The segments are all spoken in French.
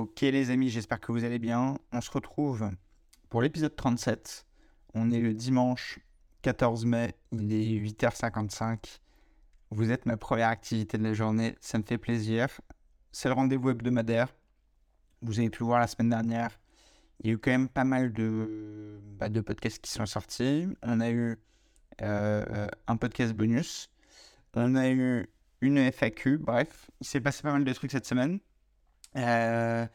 Ok les amis, j'espère que vous allez bien. On se retrouve pour l'épisode 37. On est le dimanche 14 mai, il est 8h55. Vous êtes ma première activité de la journée, ça me fait plaisir. C'est le rendez-vous hebdomadaire. Vous avez pu voir la semaine dernière, il y a eu quand même pas mal de, bah, podcasts qui sont sortis. On a eu euh, un podcast bonus. On a eu une FAQ. Bref, il s'est passé pas mal de trucs cette semaine. Euh,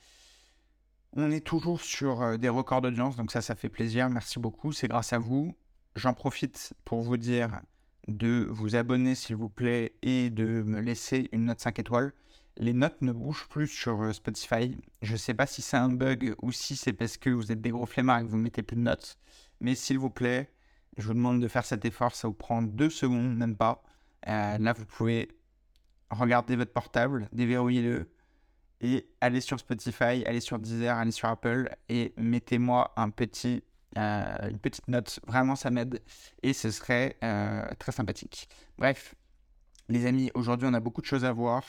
on est toujours sur euh, des records d'audience, donc ça, ça fait plaisir. Merci beaucoup, c'est grâce à vous. J'en profite pour vous dire de vous abonner, s'il vous plaît, et de me laisser une note 5 étoiles. Les notes ne bougent plus sur euh, Spotify. Je ne sais pas si c'est un bug ou si c'est parce que vous êtes des gros flemmards et que vous mettez plus de notes. Mais s'il vous plaît, je vous demande de faire cet effort. Ça vous prend deux secondes, même pas. là, vous pouvez regarder votre portable, déverrouillez-le, et allez sur Spotify, allez sur Deezer, allez sur Apple et mettez-moi euh, une petite note. Vraiment, ça m'aide et ce serait euh, très sympathique. Bref, les amis, aujourd'hui, on a beaucoup de choses à voir.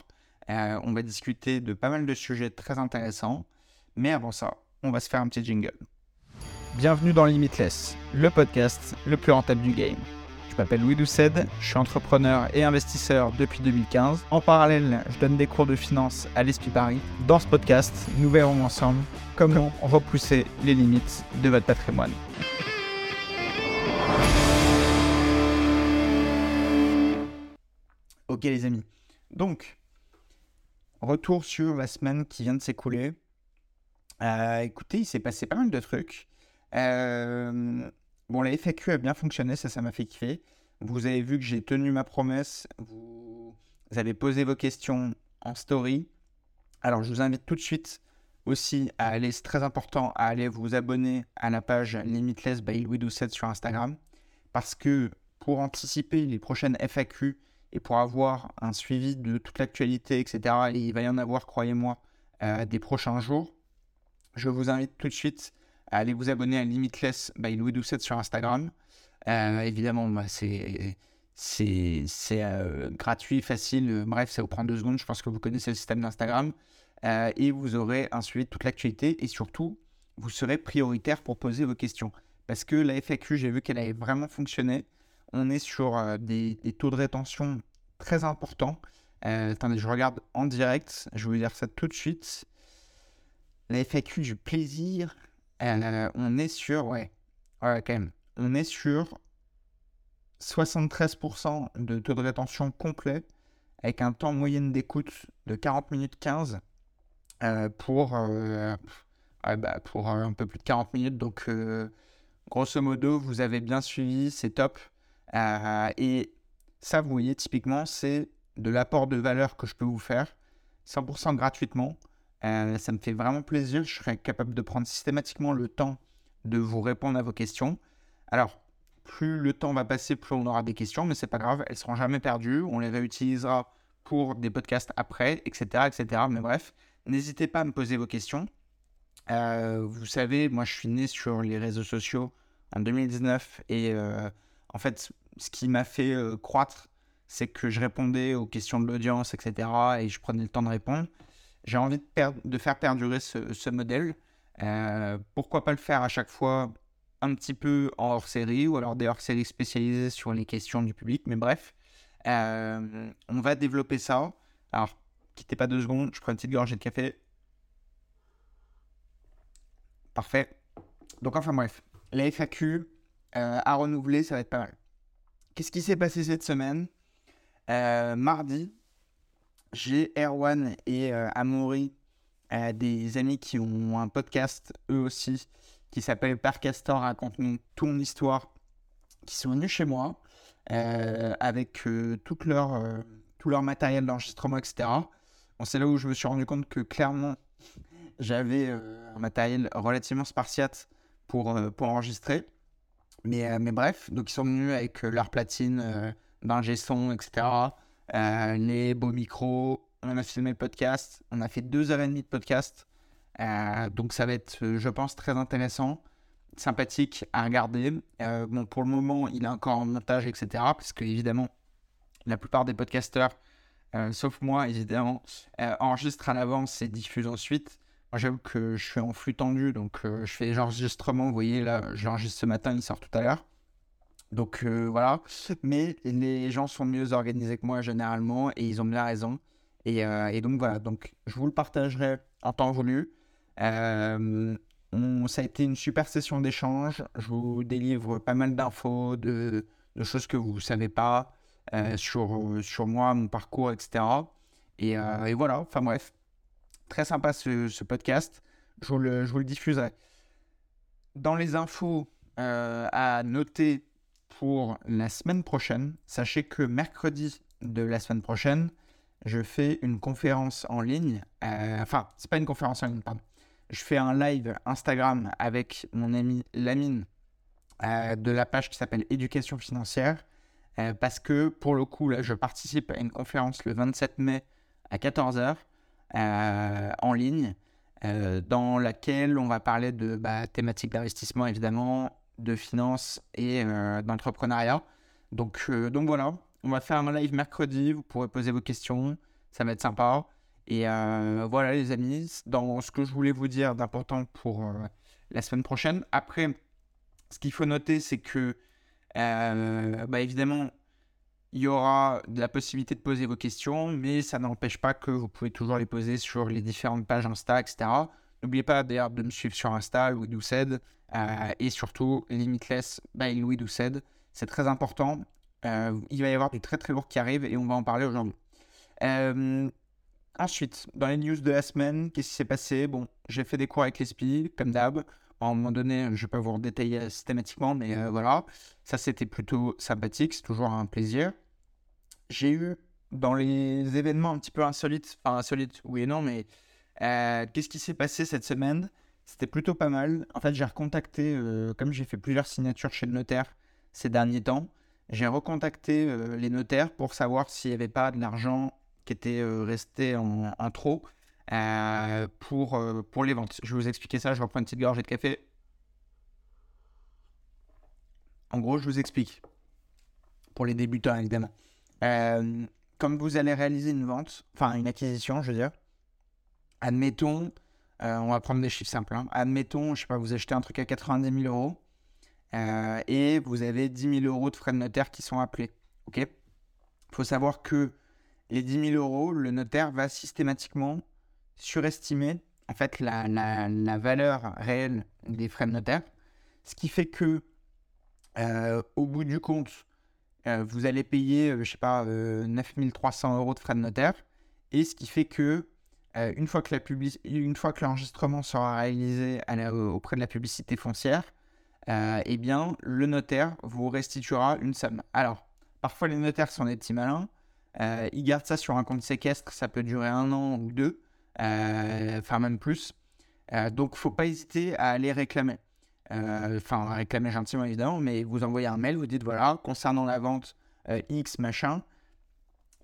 Euh, on va discuter de pas mal de sujets très intéressants. Mais avant ça, on va se faire un petit jingle. Bienvenue dans Limitless, le podcast le plus rentable du game. Je m'appelle Louis Doucet, je suis entrepreneur et investisseur depuis 2015. En parallèle, je donne des cours de finance à l'Esprit Paris. Dans ce podcast, nous verrons ensemble comment repousser les limites de votre patrimoine. Ok les amis, donc, retour sur la semaine qui vient de s'écouler. Euh, écoutez, il s'est passé pas mal de trucs. Euh, Bon, la FAQ a bien fonctionné, ça, ça m'a fait kiffer. Vous avez vu que j'ai tenu ma promesse. Vous avez posé vos questions en story. Alors, je vous invite tout de suite aussi à aller, c'est très important, à aller vous abonner à la page Limitless by Louis Doucet sur Instagram. Parce que pour anticiper les prochaines FAQ et pour avoir un suivi de toute l'actualité, etc., et il va y en avoir, croyez-moi, euh, des prochains jours, je vous invite tout de suite allez vous abonner à Limitless by Louis Doucet sur Instagram. Euh, évidemment, c'est c'est euh, gratuit, facile. Bref, ça vous prend deux secondes. Je pense que vous connaissez le système d'Instagram. Euh, et vous aurez un suivi de toute l'actualité. Et surtout, vous serez prioritaire pour poser vos questions. Parce que la FAQ, j'ai vu qu'elle avait vraiment fonctionné. On est sur des, des, taux de rétention très importants. attendez, je regarde en direct. Je vais vous dire ça tout de suite. La FAQ du plaisir. Euh, on est sur, ouais, ouais, quand même, on est sur 73% de taux de rétention complet avec un temps moyen d'écoute de 40 minutes 15 euh, pour, euh, bah, pour un peu plus de 40 minutes. Donc, grosso modo, vous avez bien suivi, c'est top. et ça, vous voyez, typiquement, c'est de l'apport de valeur que je peux vous faire 100% gratuitement. Euh, ça me fait vraiment plaisir. Je serai capable de prendre systématiquement le temps de vous répondre à vos questions. Alors, plus le temps va passer, plus on aura des questions, mais c'est pas grave, elles seront jamais perdues. On les réutilisera pour des podcasts après, etc., etc. Mais bref, n'hésitez pas à me poser vos questions. Euh, vous savez, moi, je suis né sur les réseaux sociaux en 2019 et euh, en fait, ce qui m'a fait croître, c'est que je répondais aux questions de l'audience, etc. et je prenais le temps de répondre. J'ai envie de, faire perdurer ce, modèle. Euh, pourquoi pas le faire à chaque fois un petit peu en hors-série ou alors des hors-séries spécialisées sur les questions du public. Mais bref, euh, on va développer ça. Alors, quittez pas deux secondes, je prends une petite gorgée de café. Parfait. Donc enfin bref, la FAQ euh, à renouveler, ça va être pas mal. Qu'est-ce qui s'est passé cette semaine? Mardi, j'ai Erwan et euh, euh, des amis qui ont un podcast, eux aussi, qui s'appelle Parcastor raconte-nous ton histoire, qui sont venus chez moi euh, avec tout, leur, tout leur matériel d'enregistrement, etc. C'est là où je me suis rendu compte que clairement, j'avais un matériel relativement spartiate pour, pour enregistrer. Mais, mais bref, donc ils sont venus avec leur platine d'ingé son, etc euh, les beaux micros. On a filmé le podcast. On a fait deux heures et demie de podcast. Euh, donc ça va être, euh, je pense, très intéressant, sympathique à regarder. bon, pour le moment, il est encore en montage, etc. Parce que évidemment, la plupart des podcasteurs, sauf moi, évidemment, enregistrent à l'avance et diffusent ensuite. j'avoue que je suis en flux tendu, donc je fais l'enregistrement. Vous voyez, là, j'enregistre ce matin, il sort tout à l'heure. Donc voilà. Mais les gens sont mieux organisés que moi généralement et ils ont bien raison. Et, et donc voilà. Donc je vous le partagerai en temps voulu. Euh, ça a été une super session d'échange. Je vous délivre pas mal d'infos, de, choses que vous ne savez pas euh, sur, sur moi, mon parcours, etc. Euh, et, voilà, enfin bref, très sympa ce, podcast. Je vous, le, je vous, le, diffuserai. Dans les infos à noter pour la semaine prochaine, sachez que mercredi de la semaine prochaine, je fais une conférence en ligne. enfin, c'est pas une conférence en ligne, pardon je fais un live Instagram avec mon ami Lamine euh, de la page qui s'appelle Éducation financière. Euh, parce que pour le coup, là, je participe à une conférence le 27 mai à 14h euh, en ligne, dans laquelle on va parler de bah, thématiques d'investissement évidemment, de finances et d'entrepreneuriat. Donc, donc voilà, on va faire un live mercredi, vous pourrez poser vos questions, ça va être sympa. Et euh, voilà les amis, dans ce que je voulais vous dire d'important pour euh, la semaine prochaine. Après, ce qu'il faut noter, c'est que, euh, bah, évidemment, il y aura de la possibilité de poser vos questions, mais ça n'empêche pas que vous pouvez toujours les poser sur les différentes pages Insta, etc. N'oubliez pas d'ailleurs de me suivre sur Insta, Louis Doucet, et surtout Limitless by Louis Doucet. C'est très important. il va y avoir des très très lourds qui arrivent et on va en parler aujourd'hui. Ensuite, dans les news de la semaine, qu'est-ce qui s'est passé? Bon, j'ai fait des cours avec les SPI, comme d'hab. À un moment donné, je ne vais pas vous détailler systématiquement, mais euh, voilà. Ça, c'était plutôt sympathique, c'est toujours un plaisir. J'ai eu, dans les événements un petit peu insolites, enfin insolites, oui et non, mais euh, qu'est-ce qui s'est passé cette semaine? C'était plutôt pas mal. En fait, j'ai recontacté, euh, comme j'ai fait plusieurs signatures chez le notaire ces derniers temps, j'ai recontacté les notaires pour savoir s'il n'y avait pas de l'argent qui était euh, resté en, trop euh, pour, euh, pour les ventes. Je vais vous expliquer ça, je reprends une petite gorgée de café. En gros, je vous explique. Pour les débutants, évidemment. comme vous allez réaliser une vente, enfin une acquisition, je veux dire, admettons, on va prendre des chiffres simples. Hein. Admettons, je sais pas, vous achetez un truc à 90 000 euros et vous avez 10 000 euros de frais de notaire qui sont appelés. Ok? Il faut savoir que les 10 000 euros, le notaire va systématiquement surestimer en fait la, la, valeur réelle des frais de notaire, ce qui fait que euh, au bout du compte, euh, vous allez payer, euh, je sais pas, 9 300 euros de frais de notaire, et ce qui fait que une fois que la une fois que l'enregistrement sera réalisé auprès de la publicité foncière, eh bien le notaire vous restituera une somme. Alors, parfois les notaires sont des petits malins. Euh, ils gardent ça sur un compte séquestre, ça peut durer un an ou deux, euh, enfin même plus. Euh, donc, faut pas hésiter à aller réclamer. Euh, enfin, réclamer gentiment évidemment, mais vous envoyez un mail, vous dites voilà, concernant la vente X machin,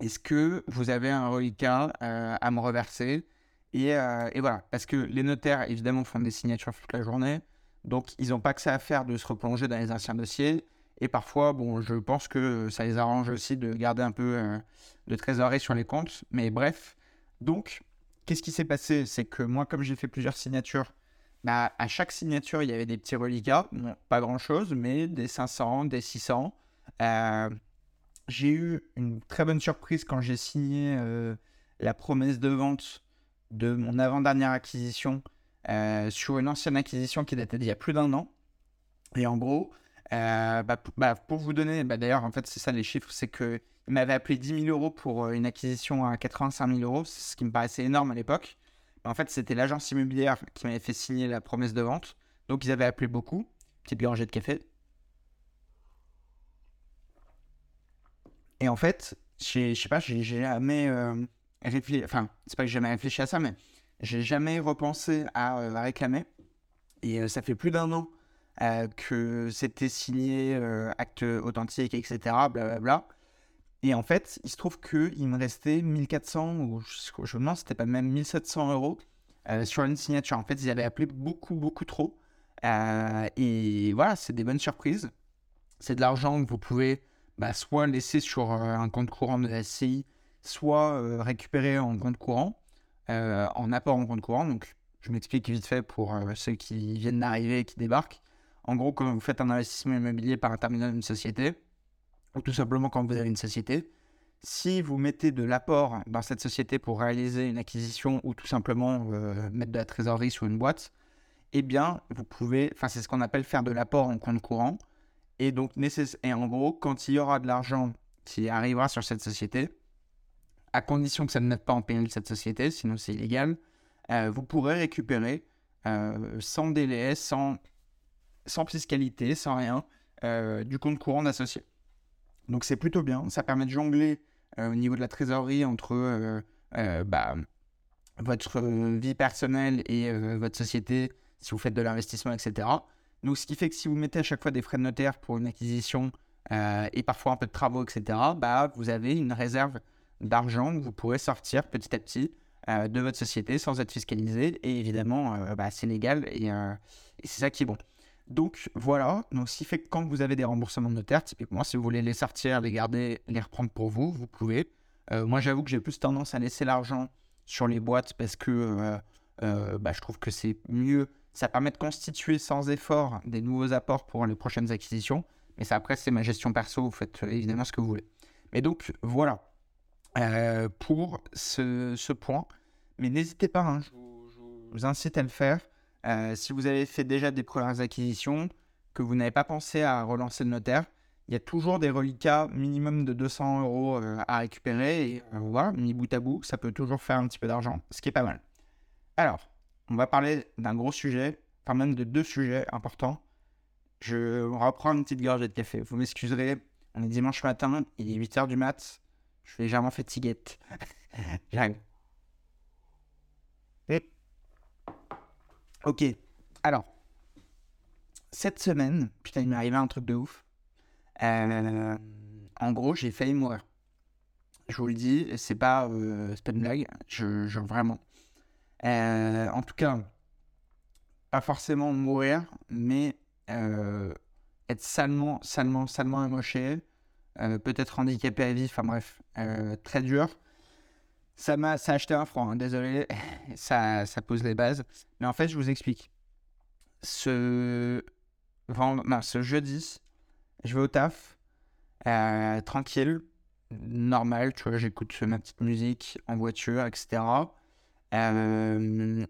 est-ce que vous avez un reliquat à me reverser et, et, voilà, parce que les notaires évidemment font des signatures toute la journée, donc ils n'ont pas que ça à faire de se replonger dans les anciens dossiers. Et parfois, bon, je pense que ça les arrange aussi de garder un peu euh, de trésorerie sur les comptes. Mais bref, donc, qu'est-ce qui s'est passé? C'est que moi, comme j'ai fait plusieurs signatures, bah, à chaque signature, il y avait des petits reliquats. pas grand-chose, mais des 500, des 600. Euh, j'ai eu une très bonne surprise quand j'ai signé euh, la promesse de vente de mon avant-dernière acquisition sur une ancienne acquisition qui datait d'il y a plus d'un an. Et en gros, euh, bah, bah, pour vous donner, bah, d'ailleurs, en fait, c'est ça les chiffres, c'est qu'il m'avait appelé 10 000 euros pour euh, une acquisition à 85 000 euros, ce qui me paraissait énorme à l'époque. En fait, c'était l'agence immobilière qui m'avait fait signer la promesse de vente. Donc, ils avaient appelé beaucoup. Petite gorgée de café. Et en fait, je sais pas, j'ai jamais euh. Enfin, c'est pas que j'ai jamais réfléchi à ça, mais j'ai jamais repensé à, à réclamer. Et ça fait plus d'un an euh, que c'était signé euh, acte authentique, etc. Blablabla. Et en fait, il se trouve qu'il me restait 1400 ou je, me demande c'était pas même 1700 euros euh, sur une signature. En fait, ils avaient appelé beaucoup, beaucoup trop. et voilà, c'est des bonnes surprises. C'est de l'argent que vous pouvez bah, soit laisser sur un compte courant de la SCI, soit récupérer en compte courant, en apport en compte courant. Donc, Je m'explique vite fait pour ceux qui viennent d'arriver et qui débarquent. En gros, quand vous faites un investissement immobilier par intermédiaire d'une société, ou tout simplement quand vous avez une société, si vous mettez de l'apport dans cette société pour réaliser une acquisition ou tout simplement euh, mettre de la trésorerie sur une boîte, eh bien, vous pouvez, enfin, c'est ce qu'on appelle faire de l'apport en compte courant. Et donc, et en gros, quand il y aura de l'argent qui arrivera sur cette société, à condition que ça ne mette pas en péril cette société, sinon c'est illégal, euh, vous pourrez récupérer euh, sans délai, sans, sans fiscalité, sans rien, du compte courant d'associé. Donc c'est plutôt bien, ça permet de jongler euh, au niveau de la trésorerie entre euh, euh, bah, votre vie personnelle et votre société, si vous faites de l'investissement, etc. Donc, ce qui fait que si vous mettez à chaque fois des frais de notaire pour une acquisition et parfois un peu de travaux, etc., bah, vous avez une réserve d'argent que vous pourrez sortir petit à petit de votre société sans être fiscalisé. Et évidemment, bah, c'est légal et, et c'est ça qui est bon. Donc voilà, donc ce qui fait que quand vous avez des remboursements de notaire, typiquement, si vous voulez les sortir, les garder, les reprendre pour vous, vous pouvez. Euh, moi, j'avoue que j'ai plus tendance à laisser l'argent sur les boîtes parce que euh, euh, bah, je trouve que c'est mieux. Ça permet de constituer sans effort des nouveaux apports pour les prochaines acquisitions. Mais ça, après, c'est ma gestion perso. Vous faites évidemment ce que vous voulez. Mais donc, voilà pour ce, point. Mais n'hésitez pas, hein, je, vous incite à le faire. Euh, si vous avez fait déjà des premières acquisitions, que vous n'avez pas pensé à relancer le notaire, il y a toujours des reliquats minimum de 200 euros euh, à récupérer. Et euh, voilà, mis bout à bout, ça peut toujours faire un petit peu d'argent, ce qui est pas mal. Alors, on va parler d'un gros sujet, enfin même de deux sujets importants. Je reprends une petite gorgée de café. Vous m'excuserez, on est dimanche matin, il est 8h du mat. Je suis légèrement fatiguette. J'arrive. Ok, alors, cette semaine, putain, il m'est arrivé un truc de ouf. Euh, en gros, j'ai failli mourir. Je vous le dis, c'est pas, euh, pas une blague, je vraiment. Euh, en tout cas, pas forcément mourir, mais être salement, salement, salement amoché, peut-être handicapé à vie, enfin bref, très dur. Ça m'a acheté un franc, hein, désolé, ça, ça pose les bases. Mais en fait, je vous explique. Ce, ce jeudi, je vais au taf, euh, tranquille, normal, tu vois, j'écoute ma petite musique en voiture, etc. Euh,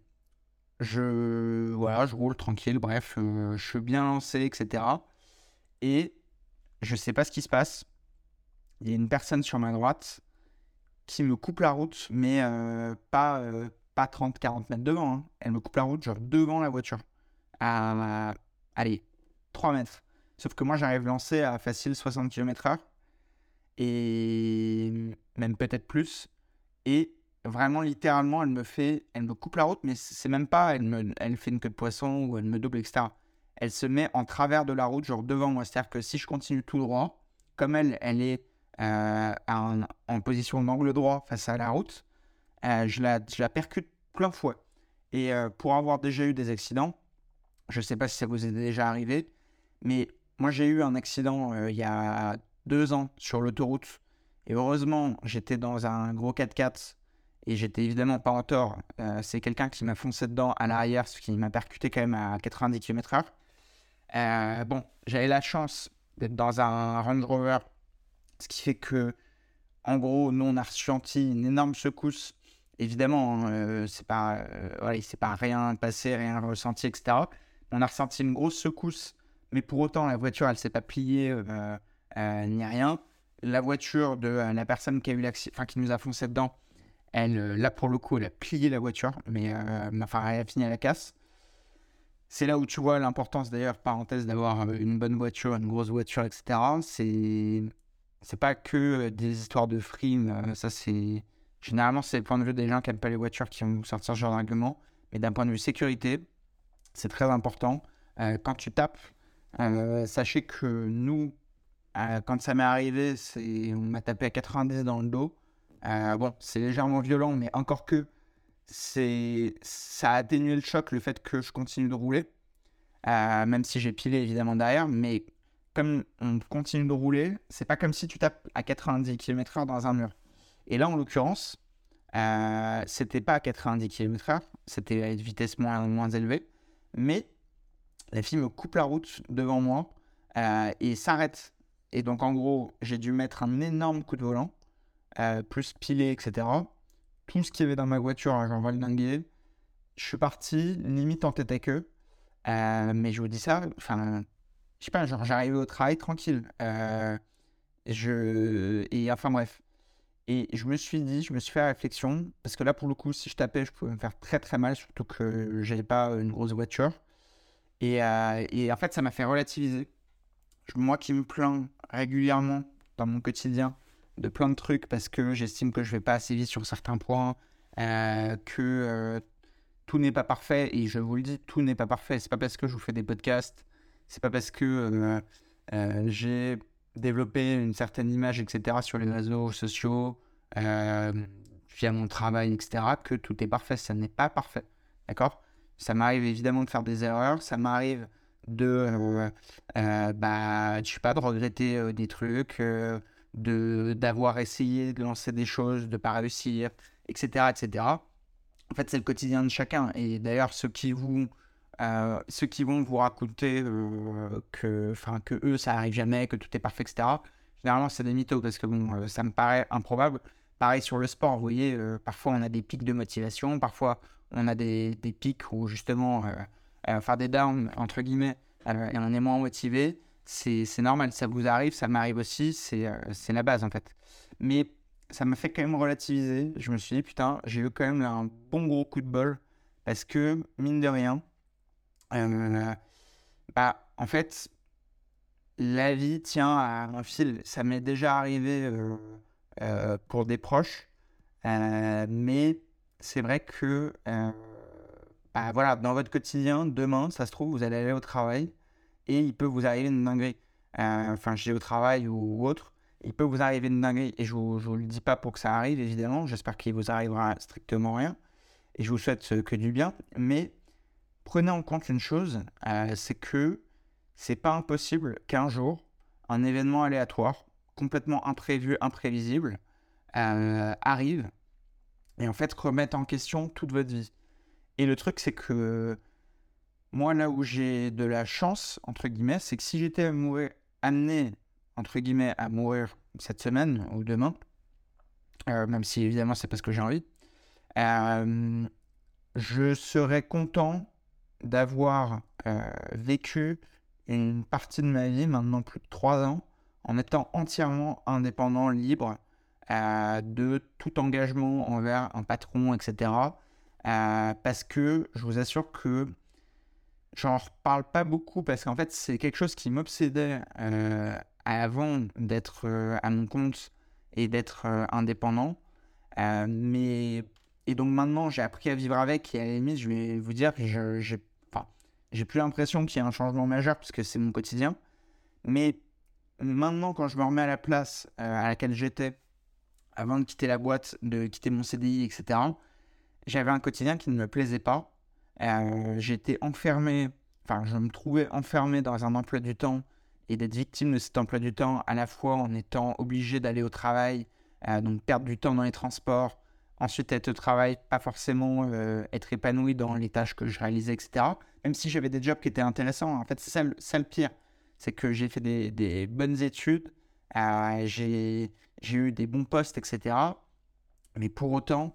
je, voilà, je roule tranquille, bref, euh, je suis bien lancé, etc. Et je sais pas ce qui se passe. Il y a une personne sur ma droite qui me coupe la route, mais euh, pas, pas 30-40 mètres devant. Hein. Elle me coupe la route, genre devant la voiture. Allez, 3 mètres. Sauf que moi, j'arrive lancé à facile 60 km/h. Et même peut-être plus. Et vraiment, littéralement, elle me fait, elle me coupe la route, mais c'est même pas, elle, me, elle fait une queue de poisson ou elle me double, etc. Elle se met en travers de la route, genre devant moi. C'est-à-dire que si je continue tout droit, comme elle, elle est euh, en, position d'angle droit face à la route, euh, je, la, je, la, percute plein fouet. Et euh, pour avoir déjà eu des accidents, je sais pas si ça vous est déjà arrivé, mais moi j'ai eu un accident il y a deux ans sur l'autoroute. Et heureusement, j'étais dans un gros 4x4 et j'étais évidemment pas en tort. c'est quelqu'un qui m'a foncé dedans à l'arrière, ce qui m'a percuté quand même à 90 km/h. bon, j'avais la chance d'être dans un Range Rover ce qui fait que, en gros, nous, on a ressenti une énorme secousse. Évidemment, euh, c'est pas, euh, voilà, il s'est pas rien passé, rien ressenti, etc. On a ressenti une grosse secousse, mais pour autant, la voiture, elle s'est pas pliée euh, ni rien. La voiture de la personne qui a eu enfin qui nous a foncé dedans, elle, là pour le coup, elle a plié la voiture, mais enfin, elle a fini à la casse. C'est là où tu vois l'importance d'ailleurs, parenthèse, d'avoir une bonne voiture, une grosse voiture, etc. C'est c'est pas que euh, des histoires de frime. Euh, ça, c'est. Généralement, c'est le point de vue des gens qui n'aiment pas les voitures qui vont sortir ce genre d'argument. Mais d'un point de vue sécurité, c'est très important. Euh, quand tu tapes, sachez que nous, quand ça m'est arrivé, on m'a tapé à 90 dans le dos. Bon, c'est légèrement violent, mais encore que c'est ça a atténué le choc, le fait que je continue de rouler. même si j'ai pilé évidemment derrière, mais comme on continue de rouler, c'est pas comme si tu tapes à 90 km/h dans un mur. Et là, en l'occurrence, Euh, c'était pas à 90 km/h, c'était à une vitesse moins, moins élevée, mais la fille me coupe la route devant moi euh, et s'arrête. Et donc, en gros, j'ai dû mettre un énorme coup de volant, euh, plus piler, etc. Tout ce qu'il y avait dans ma voiture, hein, j'en le dinguer. Je suis parti, limite en tête à queue. mais je vous dis ça, enfin, je sais pas, genre, j'arrivais au travail tranquille. je... Et enfin, bref. Et je me suis dit, je me suis fait la réflexion, parce que là, pour le coup, si je tapais, je pouvais me faire très très mal, surtout que j'avais pas une grosse voiture. Et, euh, et en fait, ça m'a fait relativiser. Moi qui me plains régulièrement dans mon quotidien de plein de trucs parce que j'estime que je vais pas assez vite sur certains points, euh, que euh, tout n'est pas parfait. Et je vous le dis, tout n'est pas parfait. C'est pas parce que je vous fais des podcasts, c'est pas parce que j'ai développer une certaine image, etc., sur les réseaux sociaux, euh, via mon travail, etc., que tout est parfait. Ça n'est pas parfait. D'accord? Ça m'arrive évidemment de faire des erreurs. Ça m'arrive de, euh, euh, bah, sais pas, de regretter des trucs, de d'avoir essayé de lancer des choses, de pas réussir, etc., etc. En fait, c'est le quotidien de chacun. Et d'ailleurs, ceux qui vous euh, ceux qui vont vous raconter euh, que, que eux, ça arrive jamais, que tout est parfait, etc. Généralement, c'est des mythos parce que bon, euh, ça me paraît improbable. Pareil sur le sport, vous voyez, parfois on a des pics de motivation, parfois on a des, des pics où justement, faire des downs, entre guillemets, et on est moins motivé. C'est normal, ça vous arrive, ça m'arrive aussi, c'est la base en fait. Mais ça m'a fait quand même relativiser. Je me suis dit, putain, j'ai eu quand même un bon gros coup de bol parce que, mine de rien, euh, bah, en fait, la vie tient à un fil. Ça m'est déjà arrivé euh, euh, pour des proches, mais c'est vrai que bah, voilà, dans votre quotidien, demain, ça se trouve, vous allez aller au travail et il peut vous arriver une dinguerie. Enfin, je dis au travail ou, autre, il peut vous arriver une dinguerie. Et je ne vous, le dis pas pour que ça arrive, évidemment. J'espère qu'il vous arrivera strictement rien. Et je vous souhaite que du bien. Mais prenez en compte une chose, euh, c'est que c'est pas impossible qu'un jour, un événement aléatoire, complètement imprévu, imprévisible, euh, arrive et en fait remette en question toute votre vie. Et le truc, c'est que moi, là où j'ai de la chance, entre guillemets, c'est que si j'étais amené, entre guillemets, à mourir cette semaine ou demain, euh, même si évidemment c'est parce que j'ai envie, je serais content d'avoir euh, vécu une partie de ma vie, maintenant plus de trois ans, en étant entièrement indépendant, libre euh, de tout engagement envers un patron, etc. Euh, parce que je vous assure que j'en reparle pas beaucoup parce qu'en fait c'est quelque chose qui m'obsédait avant d'être à mon compte et d'être indépendant. mais et donc maintenant j'ai appris à vivre avec et à la limite je vais vous dire que j'ai j'ai plus l'impression qu'il y a un changement majeur puisque c'est mon quotidien. Mais maintenant, quand je me remets à la place euh, à laquelle j'étais avant de quitter la boîte, de quitter mon CDI, etc., j'avais un quotidien qui ne me plaisait pas. Euh, j'étais enfermé, enfin, je me trouvais enfermé dans un emploi du temps et d'être victime de cet emploi du temps à la fois en étant obligé d'aller au travail, euh, donc perdre du temps dans les transports, ensuite être au travail, pas forcément être épanoui dans les tâches que je réalisais, etc même si j'avais des jobs qui étaient intéressants, en fait, c'est ça, le pire. C'est que j'ai fait des, bonnes études, euh, j'ai eu des bons postes, etc. Mais pour autant,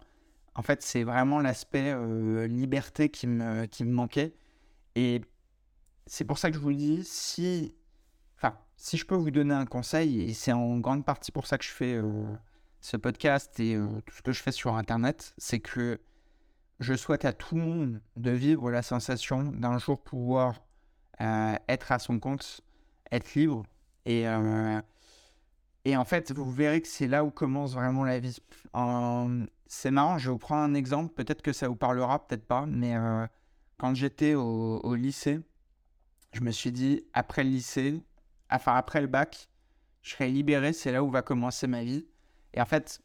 en fait, c'est vraiment l'aspect euh, liberté qui me, qui me manquait. Et c'est pour ça que je vous le dis, si, enfin, si je peux vous donner un conseil, et c'est en grande partie pour ça que je fais euh, ce podcast et tout ce que je fais sur Internet, c'est que je souhaite à tout le monde de vivre la sensation d'un jour pouvoir euh, être à son compte, être libre. Et, euh, et en fait, vous verrez que c'est là où commence vraiment la vie. C'est marrant, je vais vous prendre un exemple, peut-être que ça vous parlera, peut-être pas, mais euh, quand j'étais au, lycée, je me suis dit, après le lycée, enfin après le bac, je serai libéré, c'est là où va commencer ma vie. Et en fait,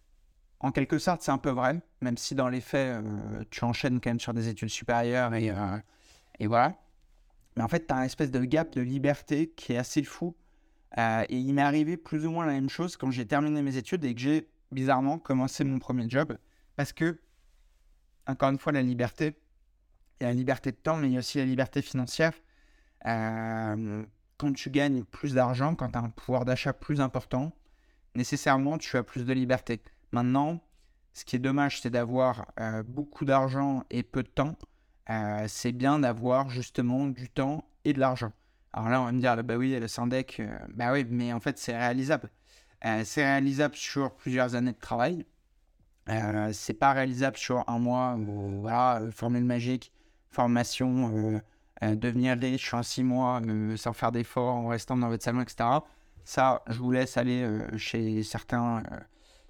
en quelque sorte, c'est un peu vrai, même si dans les faits, euh, tu enchaînes quand même sur des études supérieures et, euh, et voilà. Mais en fait, tu as un espèce de gap de liberté qui est assez fou. Euh, et il m'est arrivé plus ou moins la même chose quand j'ai terminé mes études et que j'ai bizarrement commencé mon premier job. Parce que, encore une fois, la liberté, il y a la liberté de temps, mais il y a aussi la liberté financière. Euh, quand tu gagnes plus d'argent, quand tu as un pouvoir d'achat plus important, nécessairement, tu as plus de liberté. Maintenant, ce qui est dommage, c'est d'avoir euh, beaucoup d'argent et peu de temps. C'est bien d'avoir justement du temps et de l'argent. Alors là, on va me dire, bah oui, le Sandec, euh, bah oui, mais en fait, c'est réalisable. c'est réalisable sur plusieurs années de travail. c'est pas réalisable sur un mois, voilà, formule magique, formation, devenir riche en six mois sans faire d'efforts, en restant dans votre salon, etc. Ça, je vous laisse aller chez certains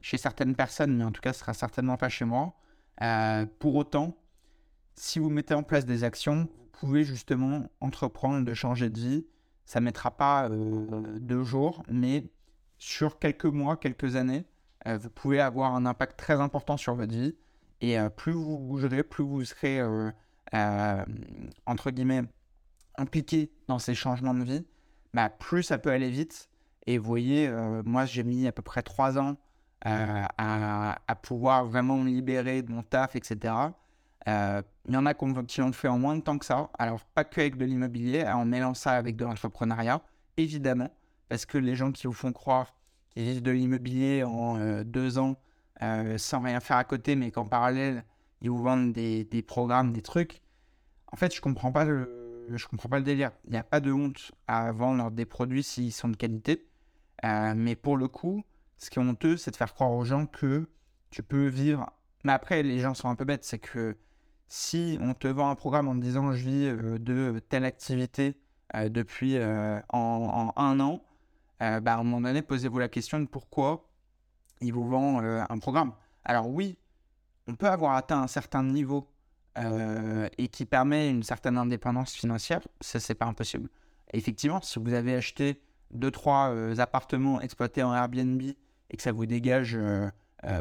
chez certaines personnes, mais en tout cas, ce sera certainement pas chez moi. Euh, pour autant, si vous mettez en place des actions, pouvez justement entreprendre de changer de vie. Ça ne mettra pas euh, deux jours, mais sur quelques mois, quelques années, euh, vous pouvez avoir un impact très important sur votre vie. Et plus vous bougerez, plus vous serez, entre guillemets, impliqué dans ces changements de vie, bah, plus ça peut aller vite. Et vous voyez, moi, j'ai mis à peu près trois ans euh, à, pouvoir vraiment me libérer de mon taf, etc. Euh, il y en a qui l'ont fait en moins de temps que ça. Alors, pas que avec de l'immobilier, en mêlant ça avec de l'entrepreneuriat, évidemment, parce que les gens qui vous font croire qu'ils vivent de l'immobilier en euh, deux ans sans rien faire à côté, mais qu'en parallèle, ils vous vendent des, programmes, des trucs. En fait, je comprends je comprends pas le délire. Il n'y a pas de honte à vendre des produits s'ils sont de qualité. mais pour le coup, ce qui est honteux, c'est de faire croire aux gens que tu peux vivre. Mais après, les gens sont un peu bêtes. C'est que si on te vend un programme en te disant je vis euh, de telle activité euh, depuis euh, en, un an, bah, à un moment donné, posez-vous la question de pourquoi il vous vend un programme. Alors oui, on peut avoir atteint un certain niveau et qui permet une certaine indépendance financière. Ça, c'est pas impossible. effectivement, si vous avez acheté deux, trois appartements exploités en Airbnb et que ça vous dégage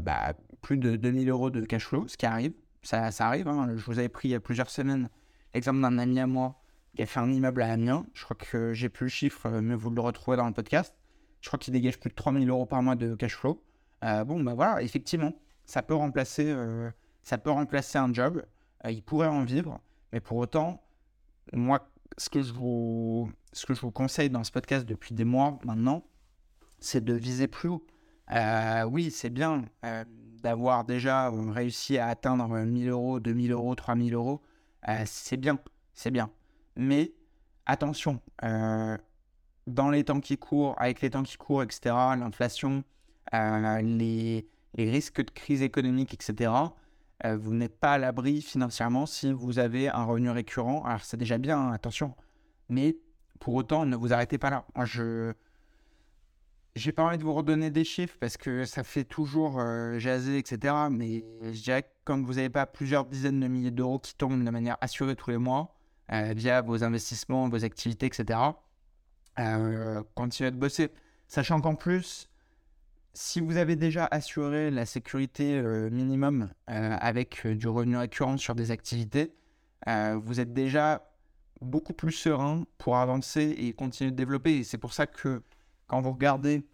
bah, plus de 2000 euros de cash flow, ce qui arrive, ça, arrive. Hein. Je vous avais pris il y a plusieurs semaines l'exemple d'un ami à moi qui a fait un immeuble à Amiens. Je crois que j'ai plus le chiffre, euh, mais vous le retrouvez dans le podcast. Je crois qu'il dégage plus de 3000 euros par mois de cash flow. bon, bah voilà, effectivement, ça peut remplacer, ça peut remplacer un job. il pourrait en vivre, mais pour autant, moi, ce que je vous, ce que je vous conseille dans ce podcast depuis des mois maintenant, c'est de viser plus haut. Euh, oui, c'est bien euh, d'avoir déjà euh, réussi à atteindre 1000 euros, 2000 euros, 3000 euros. c'est bien, c'est bien. Mais attention, dans les temps qui courent, avec les temps qui courent, etc., l'inflation, les, risques de crise économique, etc., vous n'êtes pas à l'abri financièrement si vous avez un revenu récurrent. Alors c'est déjà bien, hein, attention. Mais pour autant, ne vous arrêtez pas là. Je j'ai pas envie de vous redonner des chiffres parce que ça fait toujours euh, jaser, etc. Mais je dirais que quand vous n'avez pas plusieurs dizaines de milliers d'euros qui tombent de manière assurée tous les mois, euh, via vos investissements, vos activités, etc., euh, continuez de bosser. Sachant qu'en plus, si vous avez déjà assuré la sécurité minimum avec du revenu récurrent sur des activités, vous êtes déjà beaucoup plus serein pour avancer et continuer de développer. Et c'est pour ça que quand vous regardez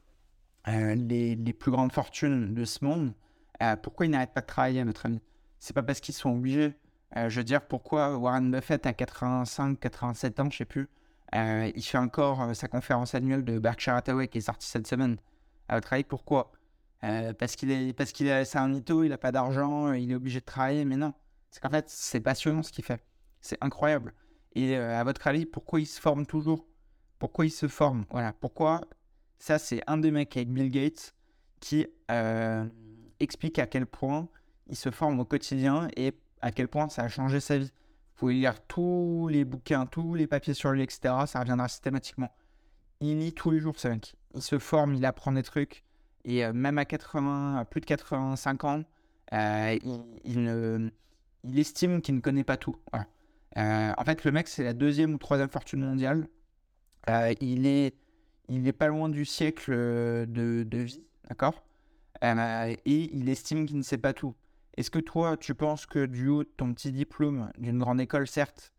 euh, les, plus grandes fortunes de ce monde, euh, pourquoi ils n'arrêtent pas de travailler, à notre avis C'est pas parce qu'ils sont obligés. Euh, je veux dire, pourquoi Warren Buffett, à 85, 87 ans, je sais plus, il fait encore sa conférence annuelle de Berkshire Hathaway qui est sortie cette semaine? À votre avis, pourquoi? Parce qu'il est, parce qu'il est, un mytho, il n'a pas d'argent, il est obligé de travailler, mais non. C'est qu'en fait, c'est passionnant ce qu'il fait. C'est incroyable. Et à votre avis, pourquoi il se forme toujours? Pourquoi il se forme? Voilà. Pourquoi ça, c'est un des mecs avec Bill Gates qui euh, explique à quel point il se forme au quotidien et à quel point ça a changé sa vie. Vous pouvez lire tous les bouquins, tous les papiers sur lui, etc. Ça reviendra systématiquement. Il lit tous les jours, ce mec. Il se forme, il apprend des trucs. Et euh, même à 80, plus de 85 ans, euh, il, il, estime qu'il ne connaît pas tout. en fait, le mec, c'est la deuxième ou troisième fortune mondiale. il est il n'est pas loin du siècle euh, de, vie, d'accord? Euh, Et il estime qu'il ne sait pas tout. Est-ce que toi, tu penses que du haut de ton petit diplôme d'une grande école, certes,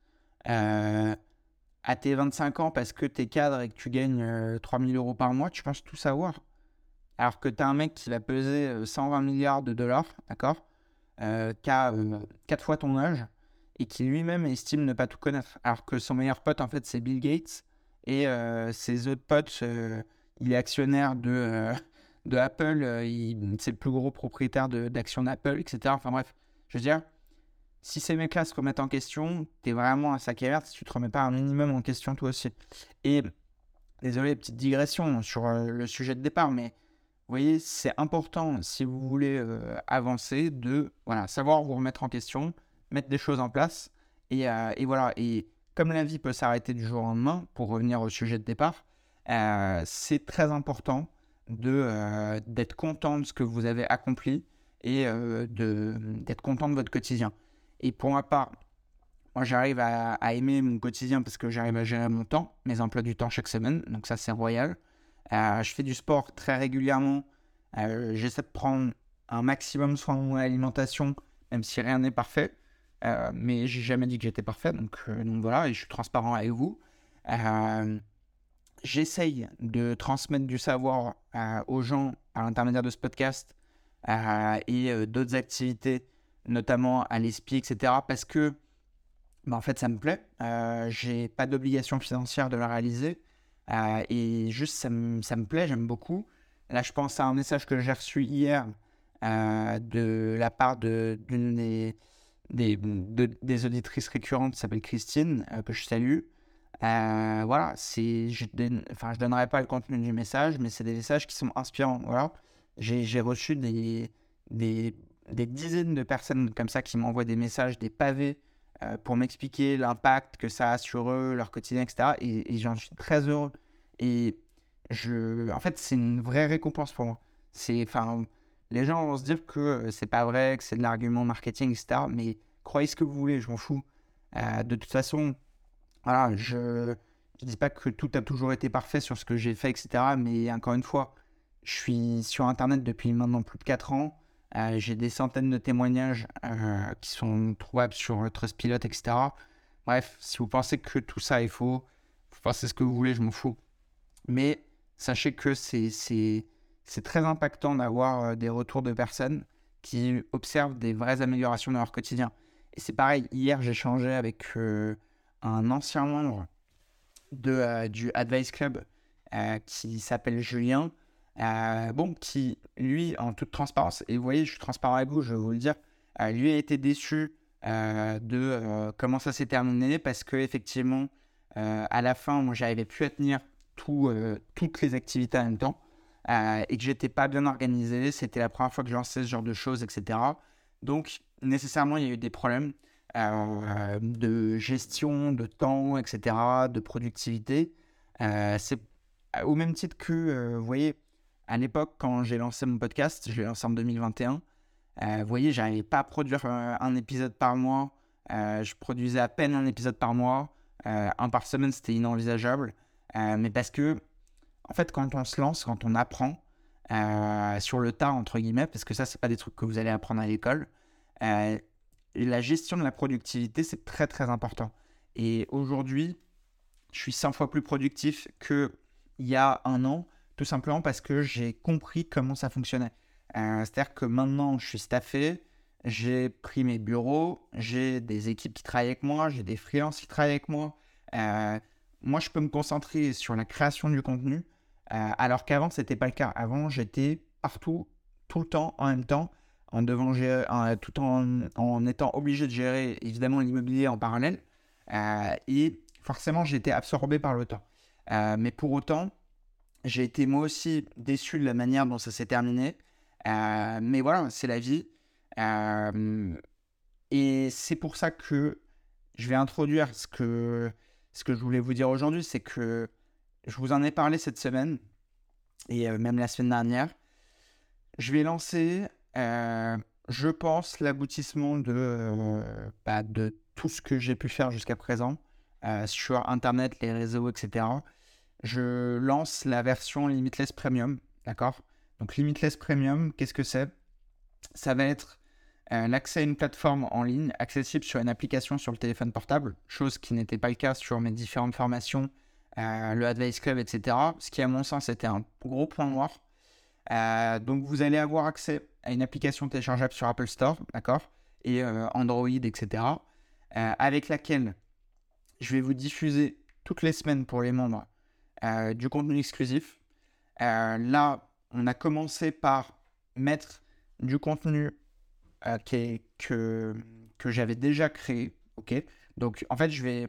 euh, à tes 25 ans, parce que tu es cadre et que tu gagnes 3000 euros par mois, tu penses tout savoir? Alors que tu as un mec qui va peser 120 milliards de dollars, d'accord? Qui a 4 fois ton âge et qui lui-même estime ne pas tout connaître. Alors que son meilleur pote, en fait, c'est Bill Gates. Et ses autres potes, il est actionnaire de, de Apple, c'est le plus gros propriétaire d'actions d'Apple, etc. Enfin bref, je veux dire, si ces mecs-là se remettent en question, t'es vraiment un sac à merde si tu te remets pas un minimum en question toi aussi. Et désolé, petite digression sur euh, le sujet de départ, mais vous voyez, c'est important si vous voulez euh, avancer de voilà, savoir vous remettre en question, mettre des choses en place. Et, euh, et voilà, et comme la vie peut s'arrêter du jour au lendemain, pour revenir au sujet de départ, c'est très important de d'être content de ce que vous avez accompli et d'être content de votre quotidien. Et pour ma part, moi j'arrive à, aimer mon quotidien parce que j'arrive à gérer mon temps, mes emplois du temps chaque semaine, donc ça c'est royal. Euh, je fais du sport très régulièrement. Euh, j'essaie de prendre un maximum soin de mon alimentation, même si rien n'est parfait. Euh, mais j'ai jamais dit que j'étais parfait, donc, euh, donc, voilà, et je suis transparent avec vous. J'essaye de transmettre du savoir aux gens à l'intermédiaire de ce podcast et d'autres activités notamment à l'ESPI, etc. Parce que, bah, en fait, ça me plaît. Euh, j'ai pas d'obligation financière de la réaliser. Euh, et juste, ça me, ça me plaît, j'aime beaucoup. Là, je pense à un message que j'ai reçu hier euh, de la part d'une des, des, des, auditrices récurrentes qui s'appelle Christine, euh, que je salue. voilà, c'est, je, je donnerai pas le contenu du message, mais c'est des messages qui sont inspirants. Voilà, j'ai reçu des, des des dizaines de personnes comme ça qui m'envoient des messages, des pavés euh, pour m'expliquer l'impact que ça a sur eux, leur quotidien, etc. Et, j'en suis très heureux. Et je, en fait, c'est une vraie récompense pour moi. C'est, les gens vont se dire que euh, c'est pas vrai, que c'est de l'argument marketing, etc. Mais croyez ce que vous voulez, je m'en fous. Euh, de toute façon, voilà, je ne dis pas que tout a toujours été parfait sur ce que j'ai fait, etc. Mais encore une fois, je suis sur Internet depuis maintenant plus de 4 ans. Euh, j'ai des centaines de témoignages qui sont trouvables sur Trustpilot, etc. Bref, si vous pensez que tout ça est faux, vous pensez ce que vous voulez, je m'en fous. Mais sachez que c'est très impactant d'avoir euh, des retours de personnes qui observent des vraies améliorations dans leur quotidien. Et c'est pareil, hier j'ai changé avec un ancien membre de, du Advice Club qui s'appelle Julien euh, bon, qui, lui, en toute transparence, et vous voyez, je suis transparent avec vous, je vais vous le dire, euh, lui a été déçu euh, de comment ça s'est terminé parce que effectivement, à la fin, moi, j'arrivais plus à tenir tout, toutes les activités en même temps et que j'étais pas bien organisé. C'était la première fois que je lançais ce genre de choses, etc. Donc, nécessairement, il y a eu des problèmes de gestion, de temps, etc., de productivité. C'est au même titre que, vous voyez, à l'époque, quand j'ai lancé mon podcast, je l'ai lancé en 2021, euh, vous voyez, j'arrivais pas à produire euh, un épisode par mois. Euh, je produisais à peine un épisode par mois. un par semaine, c'était inenvisageable. mais parce que, en fait, quand on se lance, quand on apprend sur le tas, entre guillemets, parce que ça, c'est pas des trucs que vous allez apprendre à l'école, la gestion de la productivité, c'est très, très important. Et aujourd'hui, je suis 100 fois plus productif qu'il y a un an tout simplement parce que j'ai compris comment ça fonctionnait. Euh, c'est-à-dire que maintenant, je suis staffé, j'ai pris mes bureaux, j'ai des équipes qui travaillent avec moi, j'ai des freelances qui travaillent avec moi. Euh, moi, je peux me concentrer sur la création du contenu, euh, alors qu'avant, ce n'était pas le cas. Avant, j'étais partout, tout le temps, en même temps, en devant gérer, tout en, en, étant obligé de gérer évidemment l'immobilier en parallèle. et forcément, j'étais absorbé par le temps. mais pour autant, j'ai été moi aussi déçu de la manière dont ça s'est terminé. Euh, mais voilà, c'est la vie. Euh, et c'est pour ça que je vais introduire ce que, ce que je voulais vous dire aujourd'hui, c'est que je vous en ai parlé cette semaine et euh, même la semaine dernière. Je vais lancer, je pense, l'aboutissement de, bah, de tout ce que j'ai pu faire jusqu'à présent sur Internet, les réseaux, etc je lance la version Limitless Premium, d'accord? Donc Limitless Premium, qu'est-ce que c'est? Ça va être euh, l'accès à une plateforme en ligne accessible sur une application sur le téléphone portable, chose qui n'était pas le cas sur mes différentes formations, euh, le Advice Club, etc. Ce qui, à mon sens, était un gros point noir. donc, vous allez avoir accès à une application téléchargeable sur Apple Store, d'accord Et Android, etc. avec laquelle je vais vous diffuser toutes les semaines pour les membres du contenu exclusif. là, on a commencé par mettre du contenu que, que j'avais déjà créé. ok Donc, en fait, je vais,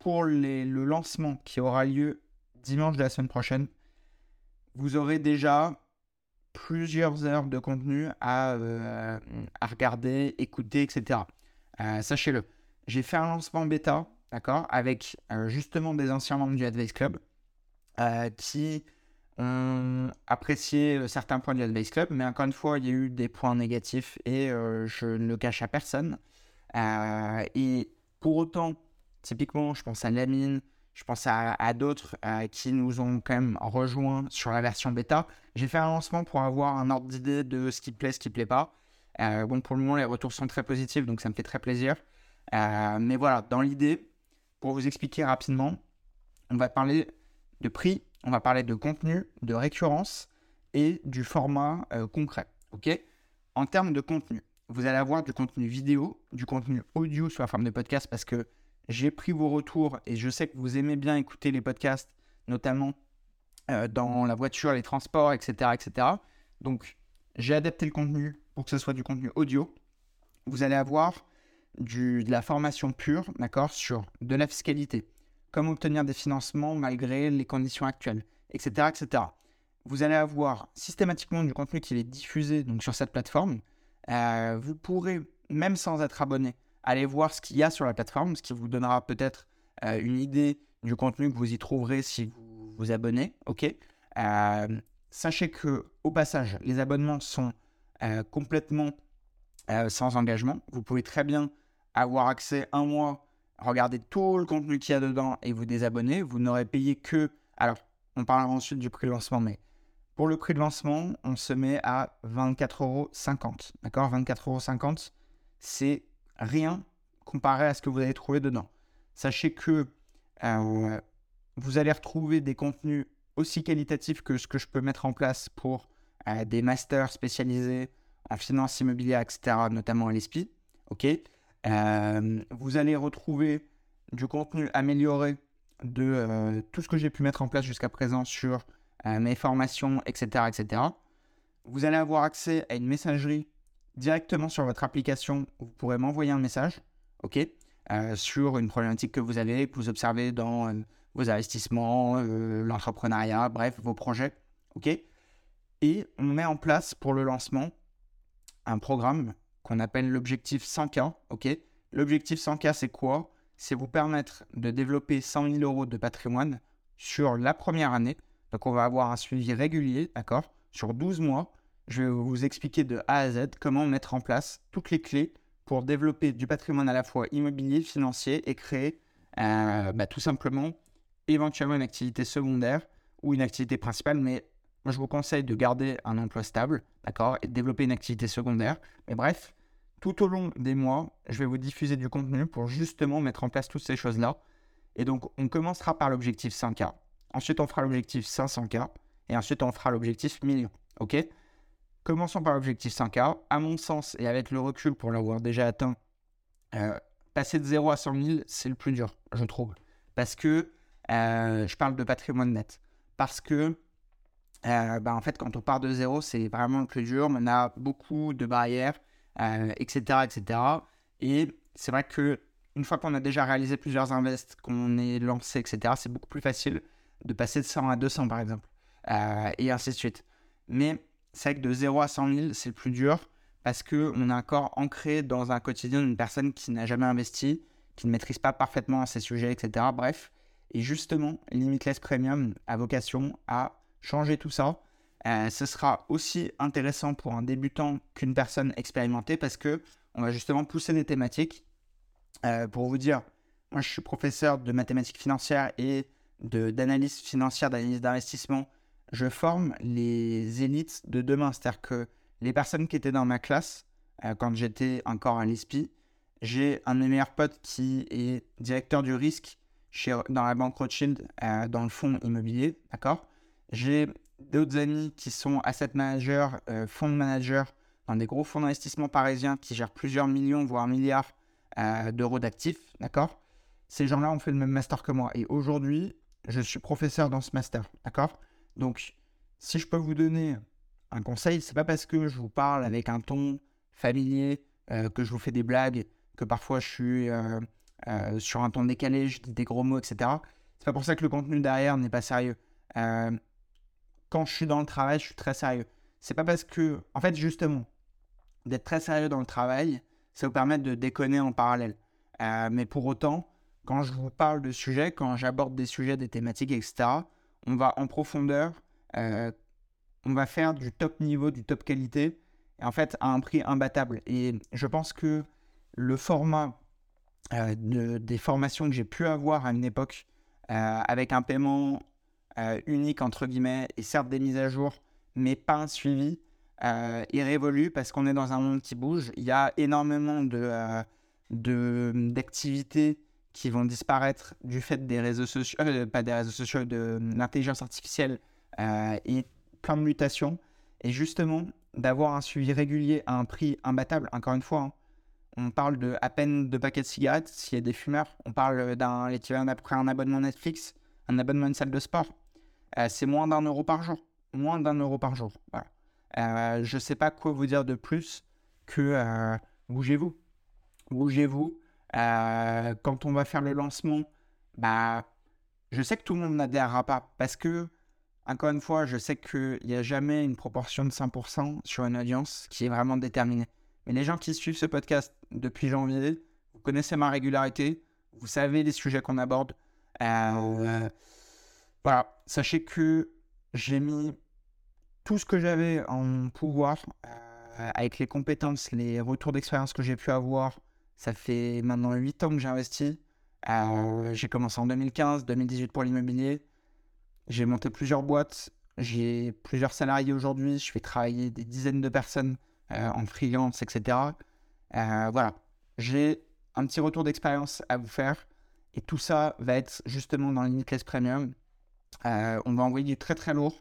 pour le lancement qui aura lieu dimanche de la semaine prochaine, vous aurez déjà plusieurs heures de contenu à, euh, regarder, écouter, etc. Euh, sachez-le, j'ai fait un lancement bêta, d'accord, avec euh, justement des anciens membres du Advice Club qui ont apprécié certains points du Advice Club, mais encore une fois, il y a eu des points négatifs et je ne le cache à personne. et pour autant, typiquement, je pense à Lamine, je pense à, d'autres euh, qui nous ont quand même rejoints sur la version bêta. J'ai fait un lancement pour avoir un ordre d'idée de ce qui plaît, ce qui plaît pas. Euh, bon, pour le moment, les retours sont très positifs, donc ça me fait très plaisir. Euh, mais voilà, dans l'idée, pour vous expliquer rapidement, on va parler de prix, on va parler de contenu, de récurrence et du format concret. Ok? En termes de contenu, vous allez avoir du contenu vidéo, du contenu audio sur la forme de podcast parce que j'ai pris vos retours et je sais que vous aimez bien écouter les podcasts, notamment euh, dans la voiture, les transports, etc. etc. Donc, j'ai adapté le contenu pour que ce soit du contenu audio. Vous allez avoir de la formation pure, d'accord, sur de la fiscalité, comment obtenir des financements malgré les conditions actuelles, etc., etc. Vous allez avoir systématiquement du contenu qui est diffusé donc, sur cette plateforme. Euh, vous pourrez, même sans être abonné, allez voir ce qu'il y a sur la plateforme, ce qui vous donnera peut-être euh, une idée du contenu que vous y trouverez si vous vous abonnez. Ok? Euh, sachez que au passage, les abonnements sont euh, complètement sans engagement. Vous pouvez très bien avoir accès un mois, regarder tout le contenu qu'il y a dedans et vous désabonner. Vous n'aurez payé que. Alors, on parlera ensuite du prix de lancement, mais pour le prix de lancement, on se met à 24,50 euros. D'accord? 24,50 euros, c'est rien comparé à ce que vous allez trouver dedans. Sachez que euh, vous allez retrouver des contenus aussi qualitatifs que ce que je peux mettre en place pour euh, des masters spécialisés en finance immobilière, etc., notamment à l'ESPI. Ok? Euh, vous allez retrouver du contenu amélioré de tout ce que j'ai pu mettre en place jusqu'à présent sur mes formations, etc., etc. Vous allez avoir accès à une messagerie directement sur votre application, vous pourrez m'envoyer un message, ok, euh, sur une problématique que vous avez, que vous observez dans euh, vos investissements, euh, l'entrepreneuriat, bref, vos projets, ok. Et on met en place pour le lancement un programme qu'on appelle l'objectif 100K, ok. L'objectif 100K, c'est quoi? C'est vous permettre de développer 100 000 euros de patrimoine sur la première année. Donc, on va avoir un suivi régulier, d'accord, sur 12 mois je vais vous expliquer de A à Z comment mettre en place toutes les clés pour développer du patrimoine à la fois immobilier, financier et créer euh, bah, tout simplement éventuellement une activité secondaire ou une activité principale. Mais moi, je vous conseille de garder un emploi stable, d'accord, et de développer une activité secondaire. Mais bref, tout au long des mois, je vais vous diffuser du contenu pour justement mettre en place toutes ces choses-là. Et donc, on commencera par l'objectif 5K. Ensuite, on fera l'objectif 500K. Et ensuite, on fera l'objectif million. OK? Commençons par l'objectif 5K. À mon sens, et avec le recul pour l'avoir déjà atteint, euh, passer de 0 à 100 000, c'est le plus dur, je trouve. Parce que euh, je parle de patrimoine net. Parce que, euh, bah, en fait, quand on part de zéro, c'est vraiment le plus dur. On a beaucoup de barrières, etc., etc. Et c'est vrai que une fois qu'on a déjà réalisé plusieurs invests, qu'on est lancé, etc., c'est beaucoup plus facile de passer de 100 à 200, par exemple. et ainsi de suite. Mais c'est vrai que de 0 à 100 000, c'est le plus dur parce qu'on est encore ancré dans un quotidien d'une personne qui n'a jamais investi, qui ne maîtrise pas parfaitement ces sujets, etc. Bref, et justement, Limitless Premium a vocation à changer tout ça. Euh, ce sera aussi intéressant pour un débutant qu'une personne expérimentée parce que on va justement pousser des thématiques. Euh, pour vous dire, moi je suis professeur de mathématiques financières et d'analyse financière, d'analyse d'investissement je forme les élites de demain. C'est-à-dire que les personnes qui étaient dans ma classe, euh, quand j'étais encore à l'ISPI, j'ai un de mes meilleurs potes qui est directeur du risque chez, dans la banque Rothschild, euh, dans le fonds immobilier, d'accord? J'ai d'autres amis qui sont asset managers, euh, fonds managers dans des gros fonds d'investissement parisiens qui gèrent plusieurs millions, voire milliards d'euros d'actifs, d'accord? Ces gens-là ont fait le même master que moi. Et aujourd'hui, je suis professeur dans ce master, d'accord? Donc, si je peux vous donner un conseil, c'est pas parce que je vous parle avec un ton familier, euh, que je vous fais des blagues, que parfois je suis sur un ton décalé, je dis des gros mots, etc. C'est pas pour ça que le contenu derrière n'est pas sérieux quand je suis dans le travail, je suis très sérieux. C'est pas parce que, en fait, justement, d'être très sérieux dans le travail, ça vous permet de déconner en parallèle. Euh, mais pour autant, quand je vous parle de sujets, quand j'aborde des sujets, des thématiques, etc., on va en profondeur, euh, on va faire du top niveau, du top qualité, et en fait, à un prix imbattable. Et je pense que le format euh, des formations que j'ai pu avoir à une époque, avec un paiement euh, unique, entre guillemets, et certes des mises à jour, mais pas un suivi, euh, il révolue parce qu'on est dans un monde qui bouge. Il y a énormément euh, de, d'activités qui vont disparaître du fait des réseaux sociaux, pas des réseaux sociaux, de l'intelligence artificielle et plein de mutations. Et justement, d'avoir un suivi régulier à un prix imbattable, encore une fois, hein, on parle de à peine deux paquets de cigarettes s'il y a des fumeurs. On parle d'un l'équivalent d'après un abonnement Netflix, un abonnement une salle de sport. Euh, c'est moins d'un euro par jour. Moins d'un euro par jour. Euh, je ne sais pas quoi vous dire de plus que euh, bougez-vous. Bougez-vous. quand on va faire le lancement, bah, je sais que tout le monde n'adhérera pas parce que, encore une fois, je sais qu'il n'y a jamais une proportion de 100% sur une audience qui est vraiment déterminée. Mais les gens qui suivent ce podcast depuis janvier, vous connaissez ma régularité, vous savez les sujets qu'on aborde. Euh, voilà, sachez que j'ai mis tout ce que j'avais en pouvoir euh, avec les compétences, les retours d'expérience que j'ai pu avoir. Ça fait maintenant 8 ans que j'ai investi. Euh, j'ai commencé en 2015, 2018 pour l'immobilier. J'ai monté plusieurs boîtes. J'ai plusieurs salariés aujourd'hui. Je fais travailler des dizaines de personnes euh, en freelance, etc. voilà, j'ai un petit retour d'expérience à vous faire. Et tout ça va être justement dans Limitless Premium. Euh, on va envoyer du très très lourd.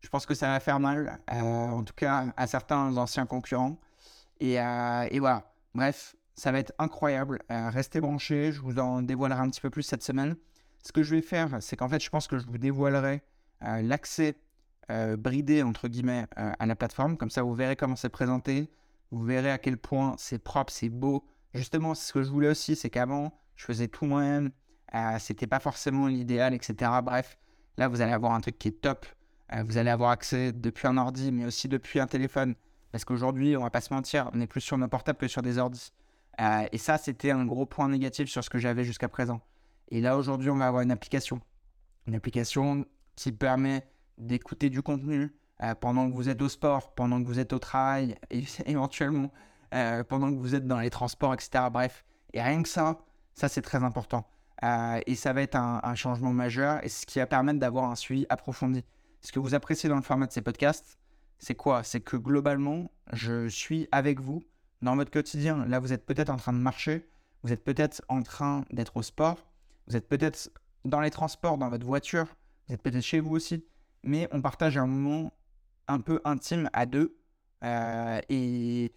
Je pense que ça va faire mal, euh, en tout cas à certains anciens concurrents. Euh, et voilà. Bref, ça va être incroyable. restez branchés, je vous en dévoilerai un petit peu plus cette semaine. Ce que je vais faire, c'est qu'en fait, je pense que je vous dévoilerai l'accès bridé, entre guillemets, à la plateforme. Comme ça, vous verrez comment c'est présenté. Vous verrez à quel point c'est propre, c'est beau. Justement, ce que je voulais aussi, c'est qu'avant, je faisais tout moi-même. C'était pas forcément l'idéal, etc. Bref, Là, vous allez avoir un truc qui est top. Euh, vous allez avoir accès depuis un ordi, mais aussi depuis un téléphone. Parce qu'aujourd'hui, on va pas se mentir, on est plus sur nos portables que sur des ordis. Euh, et ça, c'était un gros point négatif sur ce que j'avais jusqu'à présent. Et là, aujourd'hui, on va avoir une application. Une application qui permet d'écouter du contenu euh, pendant que vous êtes au sport, pendant que vous êtes au travail, éventuellement pendant que vous êtes dans les transports, etc. Bref. Et rien que ça, ça, c'est très important. Euh, et ça va être un, changement majeur et ce qui va permettre d'avoir un suivi approfondi. Ce que vous appréciez dans le format de ces podcasts, c'est quoi? C'est que globalement, je suis avec vous dans votre quotidien. Là, vous êtes peut-être en train de marcher, vous êtes peut-être en train d'être au sport, vous êtes peut-être dans les transports, dans votre voiture, vous êtes peut-être chez vous aussi, mais on partage un moment un peu intime à deux. Euh, et,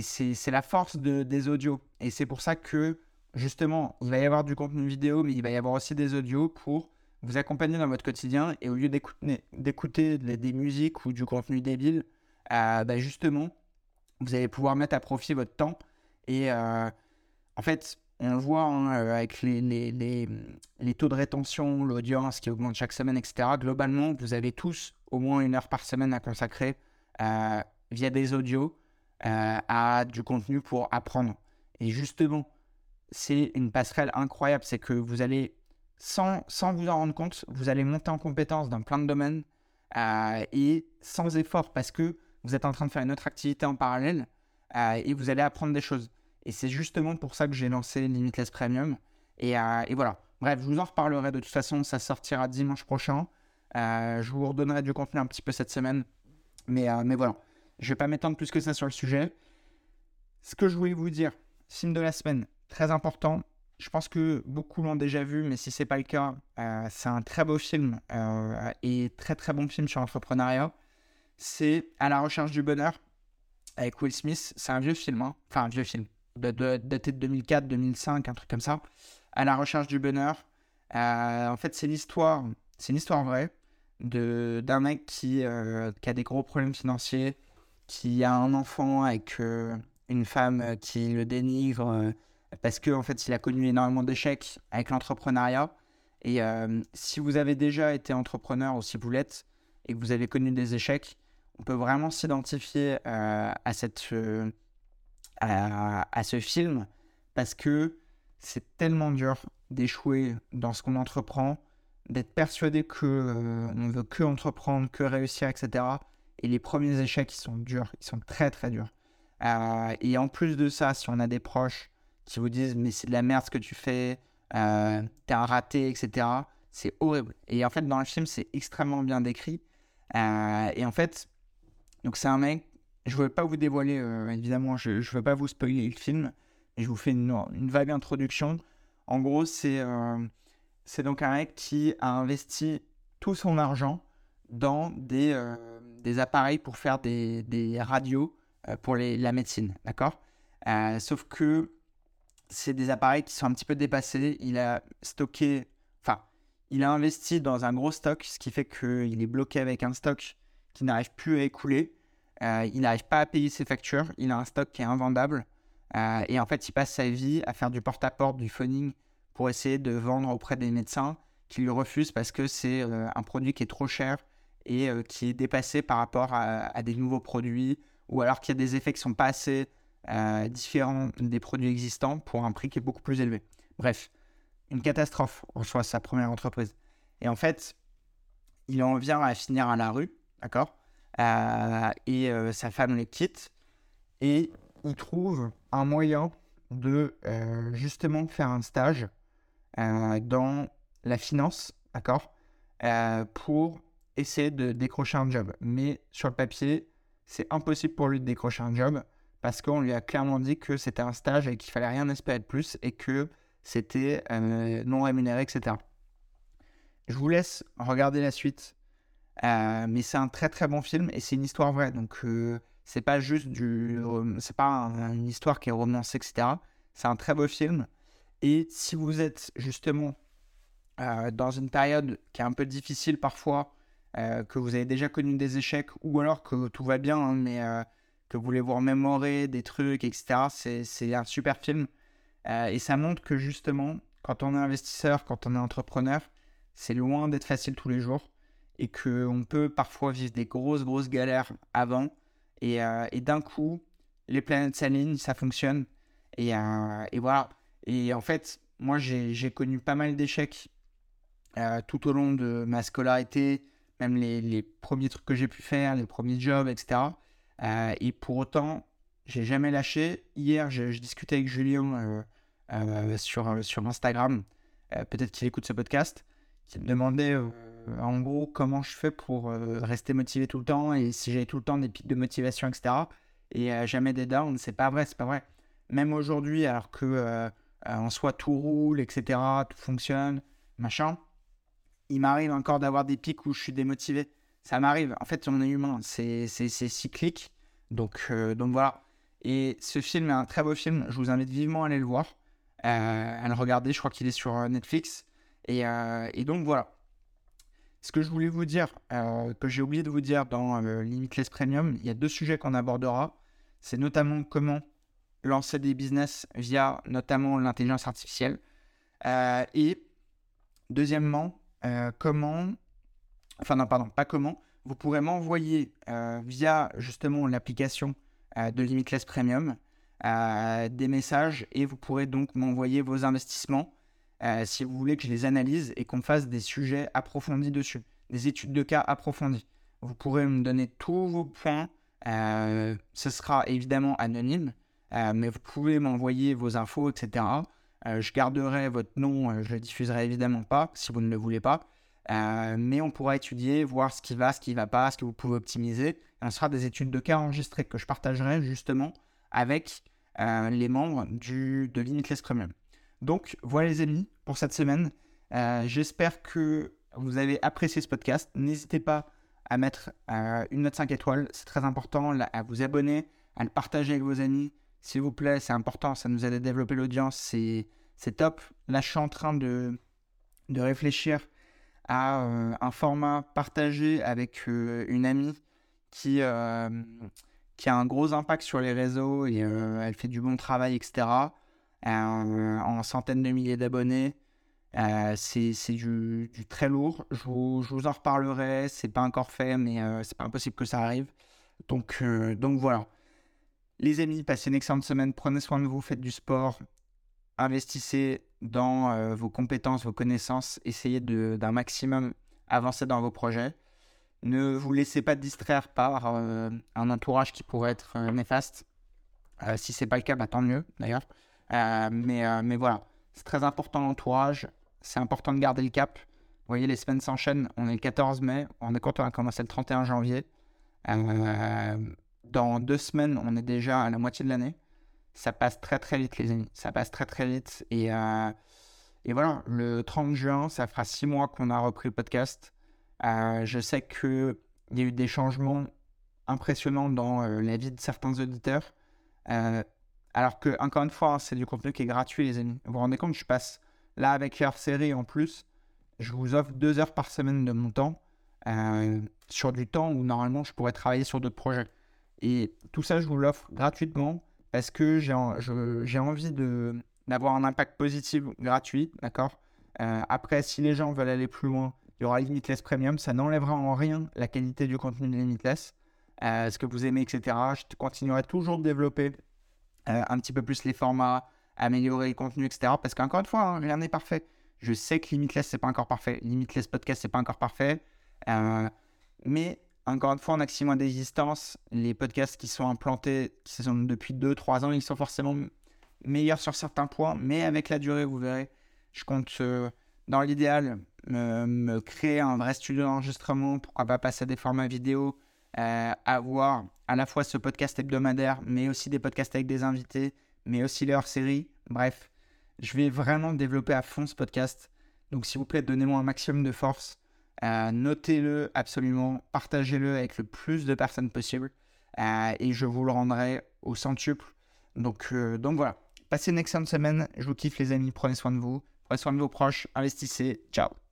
c'est la force de, des audios. Et c'est pour ça que justement, il va y avoir du contenu vidéo, mais il va y avoir aussi des audios pour vous accompagner dans votre quotidien. Et au lieu d'écouter des musiques ou du contenu débile, euh, bah, justement, vous allez pouvoir mettre à profit votre temps. Et euh, en fait, on le voit hein, euh, avec les, les, les, taux de rétention, l'audience qui augmente chaque semaine, etc. Globalement, vous avez tous au moins une heure par semaine à consacrer via des audios à du contenu pour apprendre. Et justement, c'est une passerelle incroyable. C'est que vous allez, sans, sans vous en rendre compte, vous allez monter en compétence dans plein de domaines euh, et sans effort parce que vous êtes en train de faire une autre activité en parallèle euh, et vous allez apprendre des choses. Et c'est justement pour ça que j'ai lancé Limitless Premium. Et, euh, voilà. Bref, je vous en reparlerai de toute façon. Ça sortira dimanche prochain. je vous redonnerai du contenu un petit peu cette semaine. Mais, mais voilà. Je ne vais pas m'étendre plus que ça sur le sujet. Ce que je voulais vous dire, film de la semaine, très important, Je pense que beaucoup l'ont déjà vu, mais si c'est pas le cas, c'est un très beau film et très très bon film sur l'entrepreneuriat. C'est À la recherche du bonheur avec Will Smith. C'est un vieux film, hein. enfin un vieux film, daté de, 2004, 2005, un truc comme ça. À la recherche du bonheur. en fait, c'est l'histoire, c'est une histoire vraie d'un mec qui, qui a des gros problèmes financiers, qui a un enfant avec euh, une femme euh, qui le dénigre euh, parce que en fait il a connu énormément d'échecs avec l'entrepreneuriat et si vous avez déjà été entrepreneur ou si vous l'êtes et que vous avez connu des échecs on peut vraiment s'identifier à cette à, à, ce film parce que c'est tellement dur d'échouer dans ce qu'on entreprend d'être persuadé que on veut que entreprendre que réussir etc et les premiers échecs, ils sont durs, ils sont très très durs. Euh, et en plus de ça, si on a des proches qui vous disent mais c'est de la merde ce que tu fais, euh, t'es un raté, etc., c'est horrible. Et en fait, dans le film, c'est extrêmement bien décrit. Euh, et en fait, donc c'est un mec, je ne veux pas vous dévoiler, évidemment, je ne veux pas vous spoiler le film, je vous fais une, vague introduction. En gros, c'est c'est donc un mec qui a investi tout son argent dans des, des appareils pour faire des, radios euh, pour la médecine, d'accord? Euh, Sauf que c'est des appareils qui sont un petit peu dépassés. Il a stocké, enfin, il a investi dans un gros stock, ce qui fait qu'il est bloqué avec un stock qui n'arrive plus à écouler. Euh, il n'arrive pas à payer ses factures. Il a un stock qui est invendable. et en fait, il passe sa vie à faire du porte-à-porte, du phoning pour essayer de vendre auprès des médecins qui lui refusent parce que c'est un produit qui est trop cher et euh, qui est dépassé par rapport à, des nouveaux produits ou alors qu'il y a des effets qui sont pas assez euh, différents des produits existants pour un prix qui est beaucoup plus élevé. Bref, une catastrophe en choix sa première entreprise. Et en fait, il en vient à finir à la rue, d'accord? Euh, Et sa femme les quitte et il trouve un moyen de justement faire un stage dans la finance, d'accord? Pour essayer de décrocher un job. Mais sur le papier, c'est impossible pour lui de décrocher un job parce qu'on lui a clairement dit que c'était un stage et qu'il fallait rien espérer de plus et que c'était euh, non rémunéré, etc. Je vous laisse regarder la suite. Euh, mais c'est un très très bon film et c'est une histoire vraie. Donc euh, c'est pas juste du, c'est pas une histoire qui est romancée, etc. C'est un très beau film. Et si vous êtes justement dans une période qui est un peu difficile parfois, euh, que vous avez déjà connu des échecs ou alors que tout va bien, hein, mais euh, que vous voulez vous remémorer des trucs, etc. C'est un super film. Euh, et ça montre que justement, quand on est investisseur, quand on est entrepreneur, c'est loin d'être facile tous les jours et qu'on peut parfois vivre des grosses, grosses galères avant. Et, et d'un coup, les planètes s'alignent, ça fonctionne. Et, et, voilà. Et en fait, moi, j'ai connu pas mal d'échecs tout au long de ma scolarité, même les, premiers trucs que j'ai pu faire, les premiers jobs, etc. Euh, et pour autant, j'ai jamais lâché. Hier, je, discutais avec Julien euh, euh, sur, sur Instagram, peut-être qu'il écoute ce podcast, qui me demandait en gros comment je fais pour rester motivé tout le temps et si j'ai tout le temps des pics de motivation, etc. Et jamais des downs, c'est pas vrai, c'est pas vrai. Même aujourd'hui, alors que en soi tout roule, etc., tout fonctionne, machin, il m'arrive encore d'avoir des pics où je suis démotivé. Ça m'arrive. En fait, on est humain. C'est cyclique. Donc, euh, donc voilà. Et ce film est un très beau film. Je vous invite vivement à aller le voir, euh, à le regarder. Je crois qu'il est sur euh, Netflix. Et, et, donc voilà. Ce que je voulais vous dire, que j'ai oublié de vous dire dans Limitless Premium, il y a deux sujets qu'on abordera. C'est notamment comment lancer des business via notamment l'intelligence artificielle. et deuxièmement, euh, comment, enfin non, pardon, pas comment, vous pourrez m'envoyer euh, via justement l'application euh, de Limitless Premium des messages et vous pourrez donc m'envoyer vos investissements si vous voulez que je les analyse et qu'on fasse des sujets approfondis dessus, des études de cas approfondies. Vous pourrez me donner tous vos points. ce sera évidemment anonyme, mais vous pouvez m'envoyer vos infos, etc. Euh, je garderai votre nom, euh, je ne le diffuserai évidemment pas si vous ne le voulez pas. Euh, mais on pourra étudier, voir ce qui va, ce qui ne va pas, ce que vous pouvez optimiser. ce sera des études de cas enregistrées que je partagerai justement avec les membres du, de Limitless Premium. Donc voilà les amis pour cette semaine. J'espère que vous avez apprécié ce podcast. N'hésitez pas à mettre une note 5 étoiles, c'est très important, à vous abonner, à le partager avec vos amis. S'il vous plaît, c'est important, ça nous aide à développer l'audience, c'est top. Là, je suis en train de, réfléchir à euh, un format partagé avec euh, une amie qui, euh, qui a un gros impact sur les réseaux et elle fait du bon travail, etc. en centaines de milliers d'abonnés. c'est du, très lourd. Je vous, je vous en reparlerai. C'est pas encore fait, mais c'est pas impossible que ça arrive. Donc, donc voilà. Les amis, passez une excellente semaine. Prenez soin de vous, faites du sport, investissez dans euh, vos compétences, vos connaissances, essayez d'un maximum avancer dans vos projets. Ne vous laissez pas distraire par euh, un entourage qui pourrait être euh, néfaste. si ce n'est pas le cas, bah, tant mieux d'ailleurs. Mais, mais voilà, c'est très important l'entourage. C'est important de garder le cap. Vous voyez, les semaines s'enchaînent. On est le 14 mai. On est content, on a commencé le 31 janvier. dans deux semaines, on est déjà à la moitié de l'année ça passe très très vite, les amis. Ça passe très très vite. Et, euh, et voilà, le 30 juin, ça fera six mois qu'on a repris le podcast. Euh, je sais qu'il y a eu des changements impressionnants dans euh, la vie de certains auditeurs. Alors que, encore une fois, c'est du contenu qui est gratuit, les amis. Vous vous rendez compte, je passe là avec leur série en plus. Je vous offre deux heures par semaine de mon temps sur du temps où normalement je pourrais travailler sur d'autres projets. Et tout ça, je vous l'offre gratuitement parce que j'ai envie d'avoir un impact positif gratuit, d'accord? Euh, Après, si les gens veulent aller plus loin, il y aura Limitless Premium, ça n'enlèvera en rien la qualité du contenu de Limitless, euh, ce que vous aimez, etc. Je continuerai toujours de développer euh, un petit peu plus les formats, améliorer le contenu, etc. Parce qu'encore une fois, hein, rien n'est parfait. Je sais que Limitless, c'est pas encore parfait. Limitless Podcast, c'est pas encore parfait. mais encore une fois, en accident d'existence, les podcasts qui sont implantés qui sont depuis 2-3 ans, ils sont forcément meilleurs sur certains points, mais avec la durée, vous verrez, je compte, euh, dans l'idéal, me, créer un vrai studio d'enregistrement, pourquoi pas passer à des formats vidéo, euh, avoir à la fois ce podcast hebdomadaire, mais aussi des podcasts avec des invités, mais aussi leur série. Bref, je vais vraiment développer à fond ce podcast. Donc, s'il vous plaît, donnez-moi un maximum de force. Euh, notez-le absolument, partagez-le avec le plus de personnes possible euh, et je vous le rendrai au centuple. Donc, euh, donc voilà, passez une excellente semaine, je vous kiffe les amis, prenez soin de vous, prenez soin de vos proches, investissez, ciao